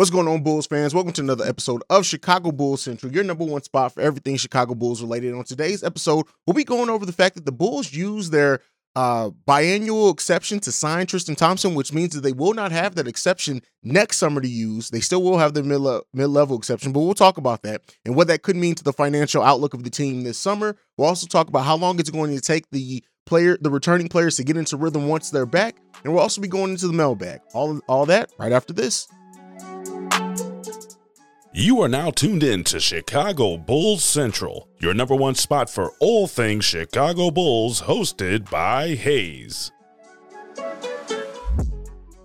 What's going on, Bulls fans? Welcome to another episode of Chicago Bulls Central, your number one spot for everything Chicago Bulls related. On today's episode, we'll be going over the fact that the Bulls use their uh, biannual exception to sign Tristan Thompson, which means that they will not have that exception next summer to use. They still will have the mid level exception, but we'll talk about that and what that could mean to the financial outlook of the team this summer. We'll also talk about how long it's going to take the player, the returning players, to get into rhythm once they're back, and we'll also be going into the mailbag. All all that right after this. You are now tuned in to Chicago Bulls Central, your number one spot for all things Chicago Bulls, hosted by Hayes.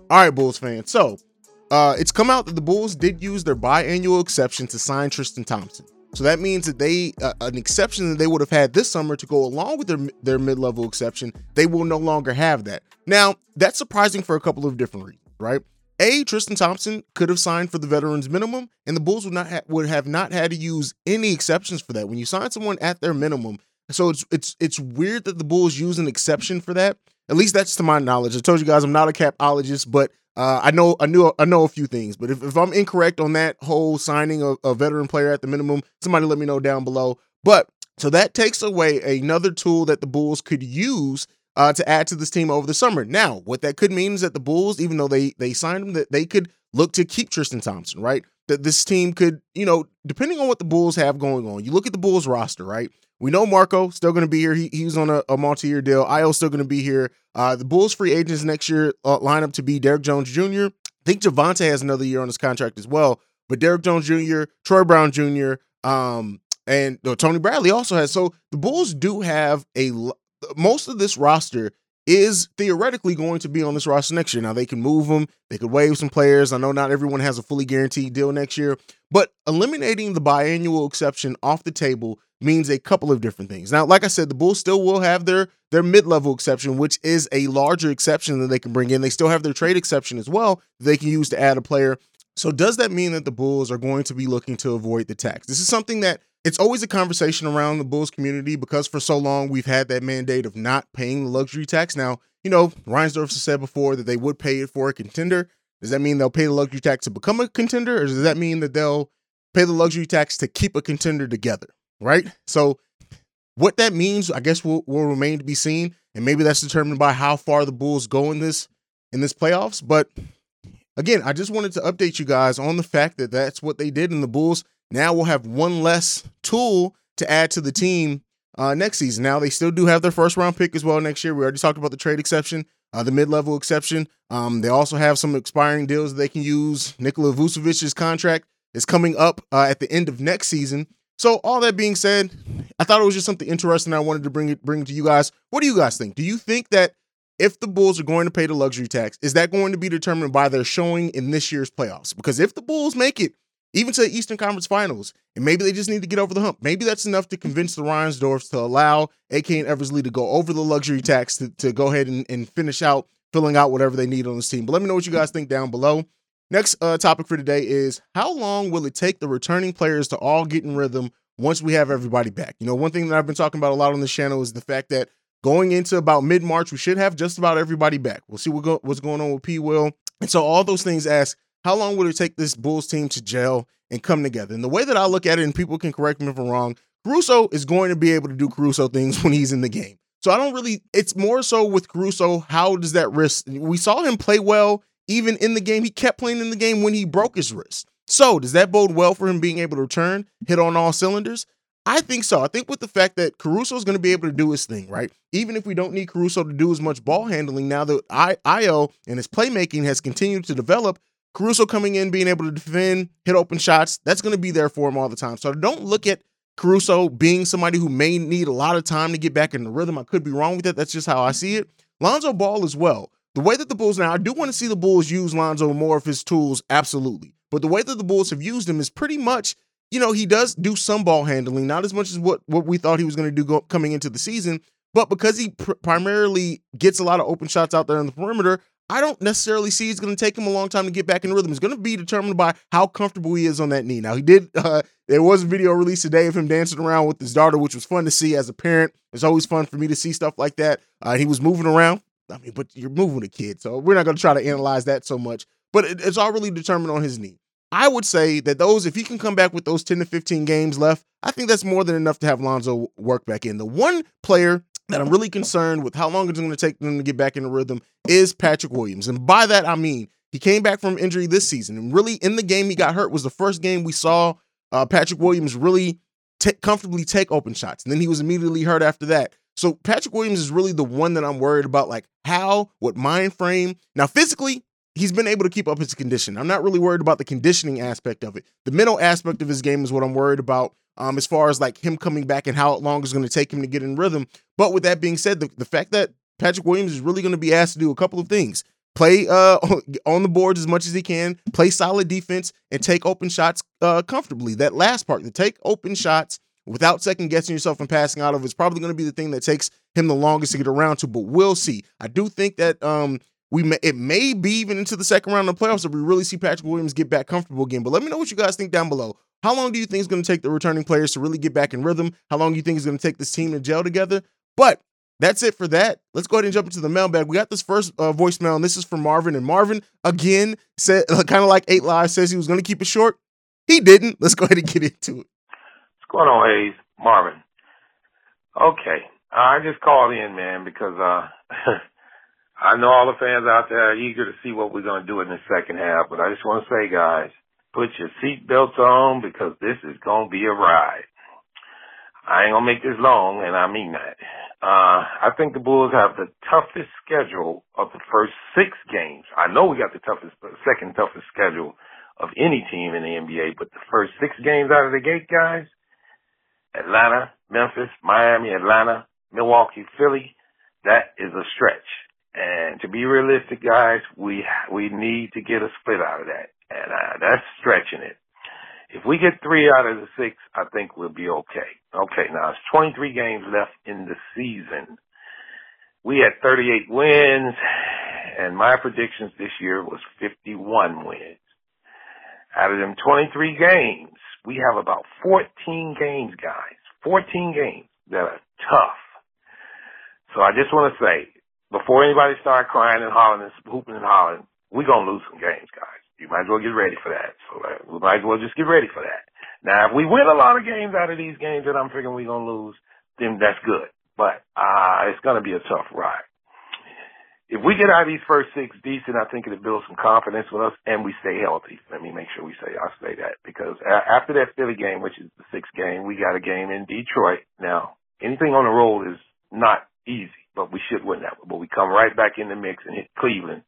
All right, Bulls fans. So, uh, it's come out that the Bulls did use their biannual exception to sign Tristan Thompson. So that means that they uh, an exception that they would have had this summer to go along with their their mid level exception, they will no longer have that. Now that's surprising for a couple of different reasons, right? A, Tristan Thompson could have signed for the veterans minimum, and the Bulls would not ha- would have not had to use any exceptions for that. When you sign someone at their minimum, so it's it's it's weird that the Bulls use an exception for that. At least that's to my knowledge. I told you guys I'm not a capologist, but uh, I know I knew I know a few things. But if, if I'm incorrect on that whole signing a, a veteran player at the minimum, somebody let me know down below. But so that takes away another tool that the Bulls could use uh, to add to this team over the summer. Now, what that could mean is that the Bulls, even though they they signed him, that they could look to keep Tristan Thompson, right? That this team could, you know, depending on what the Bulls have going on. You look at the Bulls roster, right? We know Marko still going to be here. He, he's on a, a multi-year deal. Ayo still going to be here. Uh, the Bulls free agents next year uh, line up to be Derrick Jones Jr. I think Javonte has another year on his contract as well. But Derrick Jones Jr., Troy Brown Jr., um, and uh, Tony Bradley also has. So the Bulls do have a most of this roster is theoretically going to be on this roster next year. Now they can move them, they could waive some players. I know not everyone has a fully guaranteed deal next year, but eliminating the biannual exception off the table means a couple of different things. Now, like I said, the Bulls still will have their their mid-level exception, which is a larger exception that they can bring in. They still have their trade exception as well they can use to add a player. So does that mean that the Bulls are going to be looking to avoid the tax? This is something that it's always a conversation around the Bulls community because for so long we've had that mandate of not paying the luxury tax. Now, you know, Reinsdorf has said before that they would pay it for a contender. Does that mean they'll pay the luxury tax to become a contender, or does that mean that they'll pay the luxury tax to keep a contender together? Right. So, what that means, I guess, will, will remain to be seen, and maybe that's determined by how far the Bulls go in this in this playoffs. But again, I just wanted to update you guys on the fact that that's what they did, and the Bulls now we'll have one less tool to add to the team uh, next season. Now they still do have their first round pick as well next year. We already talked about the trade exception, uh, the mid level exception. Um, they also have some expiring deals they can use. Nikola Vucevic's contract is coming up uh, at the end of next season. So all that being said, I thought it was just something interesting I wanted to bring it bring it to you guys. What do you guys think? Do you think that if the Bulls are going to pay the luxury tax, is that going to be determined by their showing in this year's playoffs? Because if the Bulls make it even to the Eastern Conference Finals. And maybe they just need to get over the hump. Maybe that's enough to convince the Reinsdorfs to allow AK and Eversley to go over the luxury tax to, to go ahead and, and finish out filling out whatever they need on this team. But let me know what you guys think down below. Next uh, topic for today is how long will it take the returning players to all get in rhythm once we have everybody back? You know, one thing that I've been talking about a lot on this channel is the fact that going into about mid March, we should have just about everybody back. We'll see what go- what's going on with P. Will. And so all those things ask how long would it take this Bulls team to gel and come together? And the way that I look at it, and people can correct me if I'm wrong, Caruso is going to be able to do Caruso things when he's in the game. So I don't really, it's more so with Caruso, how does that wrist? We saw him play well even in the game. He kept playing in the game when he broke his wrist. So does that bode well for him being able to return, hit on all cylinders? I think so. I think with the fact that Caruso is going to be able to do his thing, right? Even if we don't need Caruso to do as much ball handling now that I, Ayo and his playmaking has continued to develop, Caruso coming in, being able to defend, hit open shots, that's going to be there for him all the time. So don't look at Caruso being somebody who may need a lot of time to get back in the rhythm. I could be wrong with that. That's just how I see it. Lonzo Ball as well. The way that the Bulls now, I do want to see the Bulls use Lonzo more of his tools, absolutely. But the way that the Bulls have used him is pretty much, you know, he does do some ball handling, not as much as what, what we thought he was going to do go, coming into the season. But because he pr- primarily gets a lot of open shots out there on the perimeter, I don't necessarily see it's going to take him a long time to get back in rhythm. It's going to be determined by how comfortable he is on that knee. Now, he did, uh, there was a video released today of him dancing around with his daughter, which was fun to see as a parent. It's always fun for me to see stuff like that. Uh, he was moving around. I mean, but you're moving a kid, so we're not going to try to analyze that so much. But it, it's all really determined on his knee. I would say that those, if he can come back with those 10 to 15 games left, I think that's more than enough to have Lonzo work back in. The one player that I'm really concerned with how long it's going to take them to get back in the rhythm is Patrick Williams. And by that, I mean, he came back from injury this season. And really, in the game he got hurt was the first game we saw uh, Patrick Williams really t- comfortably take open shots. And then he was immediately hurt after that. So Patrick Williams is really the one that I'm worried about, like how, what mind frame. Now, physically, he's been able to keep up his condition. I'm not really worried about the conditioning aspect of it. The mental aspect of his game is what I'm worried about. Um, as far as like him coming back and how long it's going to take him to get in rhythm. But with that being said, the, the fact that Patrick Williams is really going to be asked to do a couple of things play uh, on the boards as much as he can, play solid defense, and take open shots uh, comfortably. That last part, to take open shots without second guessing yourself and passing out of is probably going to be the thing that takes him the longest to get around to. But we'll see. I do think that um, we may, it may be even into the second round of the playoffs that we really see Patrick Williams get back comfortable again. But let me know what you guys think down below. How long do you think it's going to take the returning players to really get back in rhythm? How long do you think it's going to take this team to gel together? But that's it for that. Let's go ahead and jump into the mailbag. We got this first uh, voicemail, and this is from Marvin. And Marvin, again, said uh, kind of like Eight Live says he was going to keep it short. He didn't. Let's go ahead and get into it. What's going on, Hayes? Marvin. Okay. I just called in, man, because uh I know all the fans out there are eager to see what we're going to do in the second half, but I just want to say, guys, put your seatbelts on because this is going to be a ride. I ain't gonna make this long, and I mean that. Uh, I think the Bulls have the toughest schedule of the first six games. I know we got the toughest, second toughest schedule of any team in the NBA, but the first six games out of the gate, guys, Atlanta, Memphis, Miami, Atlanta, Milwaukee, Philly, that is a stretch. And to be realistic, guys, we we need to get a split out of that, and uh, that's stretching it. If we get three out of the six, I think we'll be okay. Okay, now it's 23 games left in the season. We had 38 wins, and my predictions this year was 51 wins. Out of them 23 games, we have about 14 games, guys. 14 games that are tough. So I just want to say, before anybody start crying and hollering and hooping and hollering, we're going to lose some games, guys you might as well get ready for that. So uh, we might as well just get ready for that. Now, if we win a lot of games out of these games that I'm figuring we're gonna lose, then that's good. But uh it's gonna be a tough ride. If we get out of these first six decent, I think it'll build some confidence with us, and we stay healthy. Let me make sure we say I say that because after that Philly game, which is the sixth game, we got a game in Detroit. Now, anything on the road is not easy, but we should win that. One. But we come right back in the mix and hit Cleveland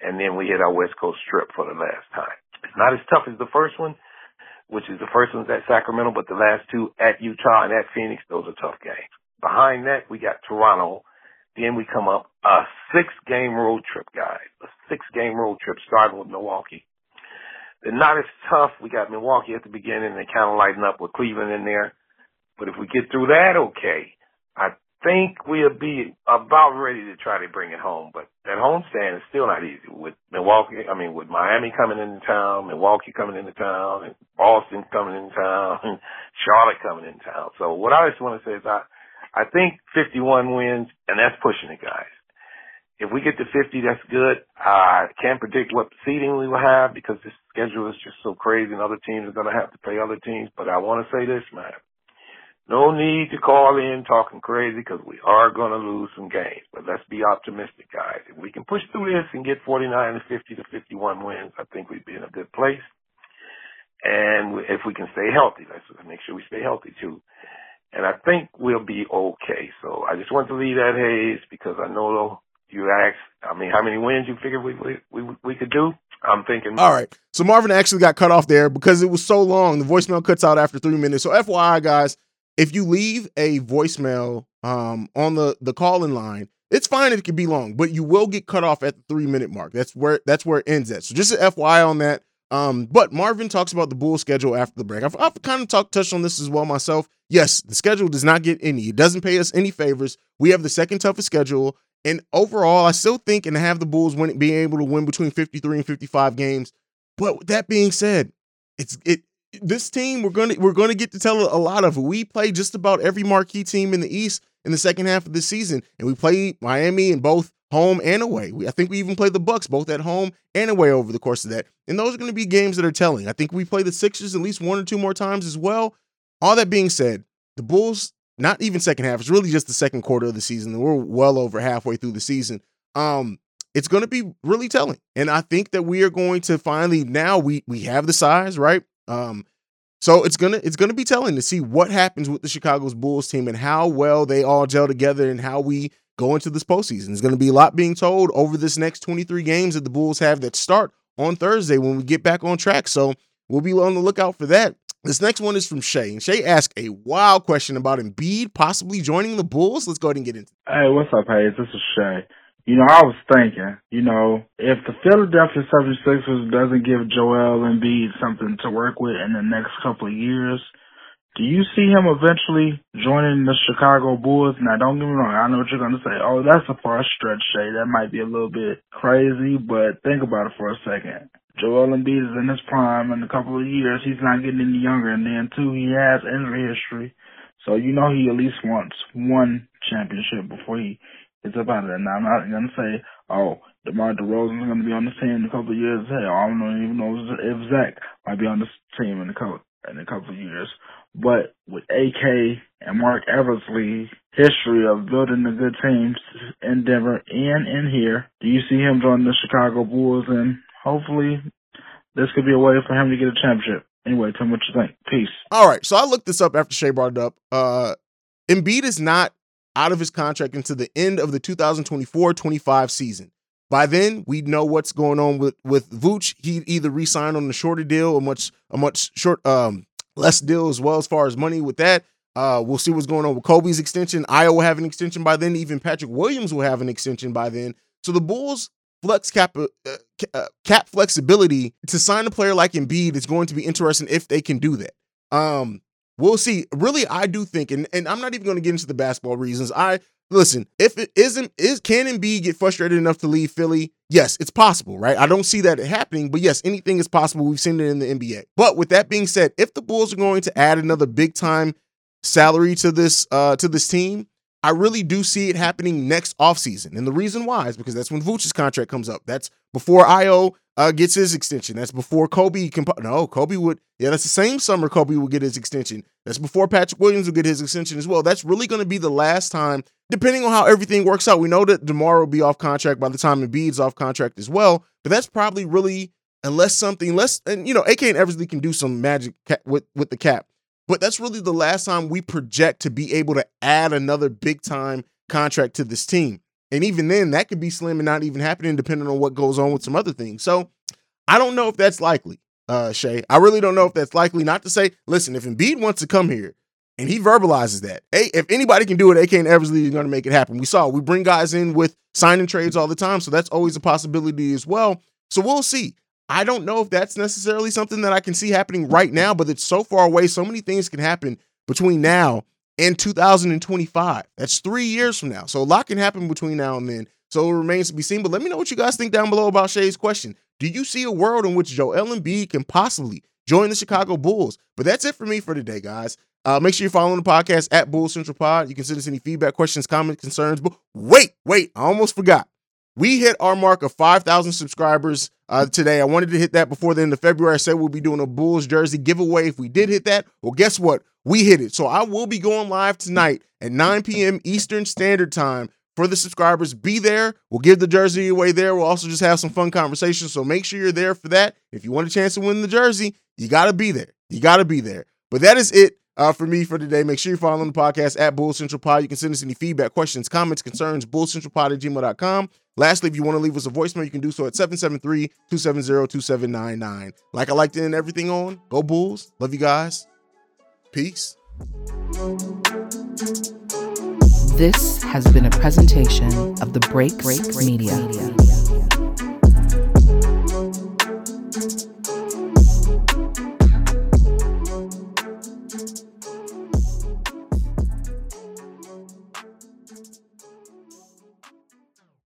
and then we hit our West Coast trip for the last time. It's not as tough as the first one, which is the first one's at Sacramento, but the last two at Utah and at Phoenix, those are tough games. Behind that, we got Toronto. Then we come up a six game road trip, guys. A six game road trip starting with Milwaukee. They're not as tough. We got Milwaukee at the beginning. and They kind of lighten up with Cleveland in there. But if we get through that, okay. I think we'll be about ready to try to bring it home, but that homestand is still not easy. With Milwaukee, I mean, with Miami coming into town, Milwaukee coming into town, and Boston coming into town, and Charlotte coming into town. So what I just want to say is I, I think 51 wins, and that's pushing it, guys. If we get to 50, that's good. I can't predict what seeding we will have because this schedule is just so crazy and other teams are going to have to play other teams. But I want to say this, man. No need to call in talking crazy because we are going to lose some games. But let's be optimistic, guys. If we can push through this and get 49 to 50 to 51 wins, I think we'd be in a good place. And if we can stay healthy, let's make sure we stay healthy too. And I think we'll be okay. So I just want to leave that Hayes because I know you asked, I mean, how many wins you figured we, we, we, we could do? I'm thinking. All right. So Marvin actually got cut off there because it was so long. The voicemail cuts out after three minutes. So FYI, guys, if you leave a voicemail um, on the the call in line, it's fine. It could be long, but you will get cut off at the three minute mark. That's where that's where it ends at. So just an FYI on that. Um, but Marvin talks about the Bull schedule after the break. I've, I've kind of talked touched on this as well myself. Yes, the schedule does not get any. It doesn't pay us any favors. We have the second toughest schedule, and overall, I still think and have the Bulls win, being able to win between 53 and 55 games. But that being said, it's it this team we're gonna we're gonna get to tell a lot of. We play just about every marquee team in the East in the second half of the season, and we play Miami in both home and away. We, I think we even played the Bucks both at home and away over the course of that. And those are going to be games that are telling. I think we play the Sixers at least one or two more times as well. All that being said, the Bulls, not even second half, it's really just the second quarter of the season. We're well over halfway through the season. Um, it's going to be really telling. And I think that we are going to finally now we we have the size, right? Um, so it's gonna it's gonna be telling to see what happens with the Chicago's Bulls team and how well they all gel together and how we go into this postseason. There's gonna be a lot being told over this next 23 games that the Bulls have that start on Thursday when we get back on track. So we'll be on the lookout for that. This next one is from Shay. And Shay asked a wild question about Embiid possibly joining the Bulls. Let's go ahead and get into it. Hey, what's up, Hayes? This is Shay. You know, I was thinking, you know, if the Philadelphia 76ers doesn't give Joel Embiid something to work with in the next couple of years, do you see him eventually joining the Chicago Bulls? Now, don't get me wrong. I know what you're going to say. Oh, that's a far stretch, Shay. That might be a little bit crazy, but think about it for a second. Joel Embiid is in his prime in a couple of years. He's not getting any younger. And then, two, he has injury history. So, you know, he at least wants one championship before he it's about it. Now, I'm not going to say, oh, DeMar DeRozan is going to be on the team in a couple of years. Hell, I don't even know if Zach might be on this team in a couple in a couple of years. But with AK and Marc Eversley history of building the good teams in Denver and in here, do you see him joining the Chicago Bulls? And hopefully, this could be a way for him to get a championship. Anyway, tell me what you think. Peace. All right. So I looked this up after Shay brought it up. Uh, Embiid is not out of his contract until the end of the 2024-25 season. By then, we know what's going on with with Vooch. He either re-signed on a shorter deal, a much a much short um less deal as well as far as money with that. Uh, we'll see what's going on with Coby's extension. Ayo will have an extension by then. Even Patrick Williams will have an extension by then. So the Bulls flex cap uh, uh, cap flexibility to sign a player like Embiid is going to be interesting if they can do that. Um, We'll see. Really, I do think, and, and I'm not even going to get into the basketball reasons. I listen, if it isn't is can Embiid get frustrated enough to leave Philly? Yes, it's possible, right? I don't see that happening, but yes, anything is possible. We've seen it in the NBA. But with that being said, if the Bulls are going to add another big time salary to this uh to this team, I really do see it happening next offseason. And the reason why is because that's when Vooch's contract comes up. That's before Ayo uh, gets his extension. That's before Coby can. No, Coby would. Yeah, that's the same summer Coby will get his extension. That's before Patrick Williams will get his extension as well. That's really going to be the last time, depending on how everything works out. We know that DeMar will be off contract by the time Embiid's off contract as well. But that's probably really, unless something less, and you know, AK and Eversley can do some magic with with the cap. But that's really the last time we project to be able to add another big time contract to this team. And even then, that could be slim and not even happening depending on what goes on with some other things. So I don't know if that's likely, uh, Shay. I really don't know if that's likely. Not to say, listen, if Embiid wants to come here and he verbalizes that, hey, if anybody can do it, AK and Eversley is going to make it happen. We saw we bring guys in with signing trades all the time. So that's always a possibility as well. So we'll see. I don't know if that's necessarily something that I can see happening right now, but it's so far away. So many things can happen between now and 2025. That's three years from now. So a lot can happen between now and then. So it remains to be seen. But let me know what you guys think down below about Shay's question. Do you see a world in which Joel Embiid can possibly join the Chicago Bulls? But that's it for me for today, guys. Uh, make sure you're following the podcast at Bull Central Pod. You can send us any feedback, questions, comments, concerns. But wait, wait, I almost forgot. We hit our mark of 5,000 subscribers uh, today. I wanted to hit that before the end of February. I said we'll be doing a Bulls jersey giveaway if we did hit that. Well, guess what? We hit it. So I will be going live tonight at 9 p.m. Eastern Standard Time for the subscribers. Be there. We'll give the jersey away there. We'll also just have some fun conversations. So make sure you're there for that. If you want a chance to win the jersey, you got to be there. You got to be there. But that is it uh, for me for today. Make sure you're following the podcast at Bull Central Pod. You can send us any feedback, questions, comments, concerns, bullcentralpod at gmail.com. Lastly, if you want to leave us a voicemail, you can do so at 773-270-2799. Like I like to end everything on, go Bulls. Love you guys. Peace. This has been a presentation of the Break Break Media. Media.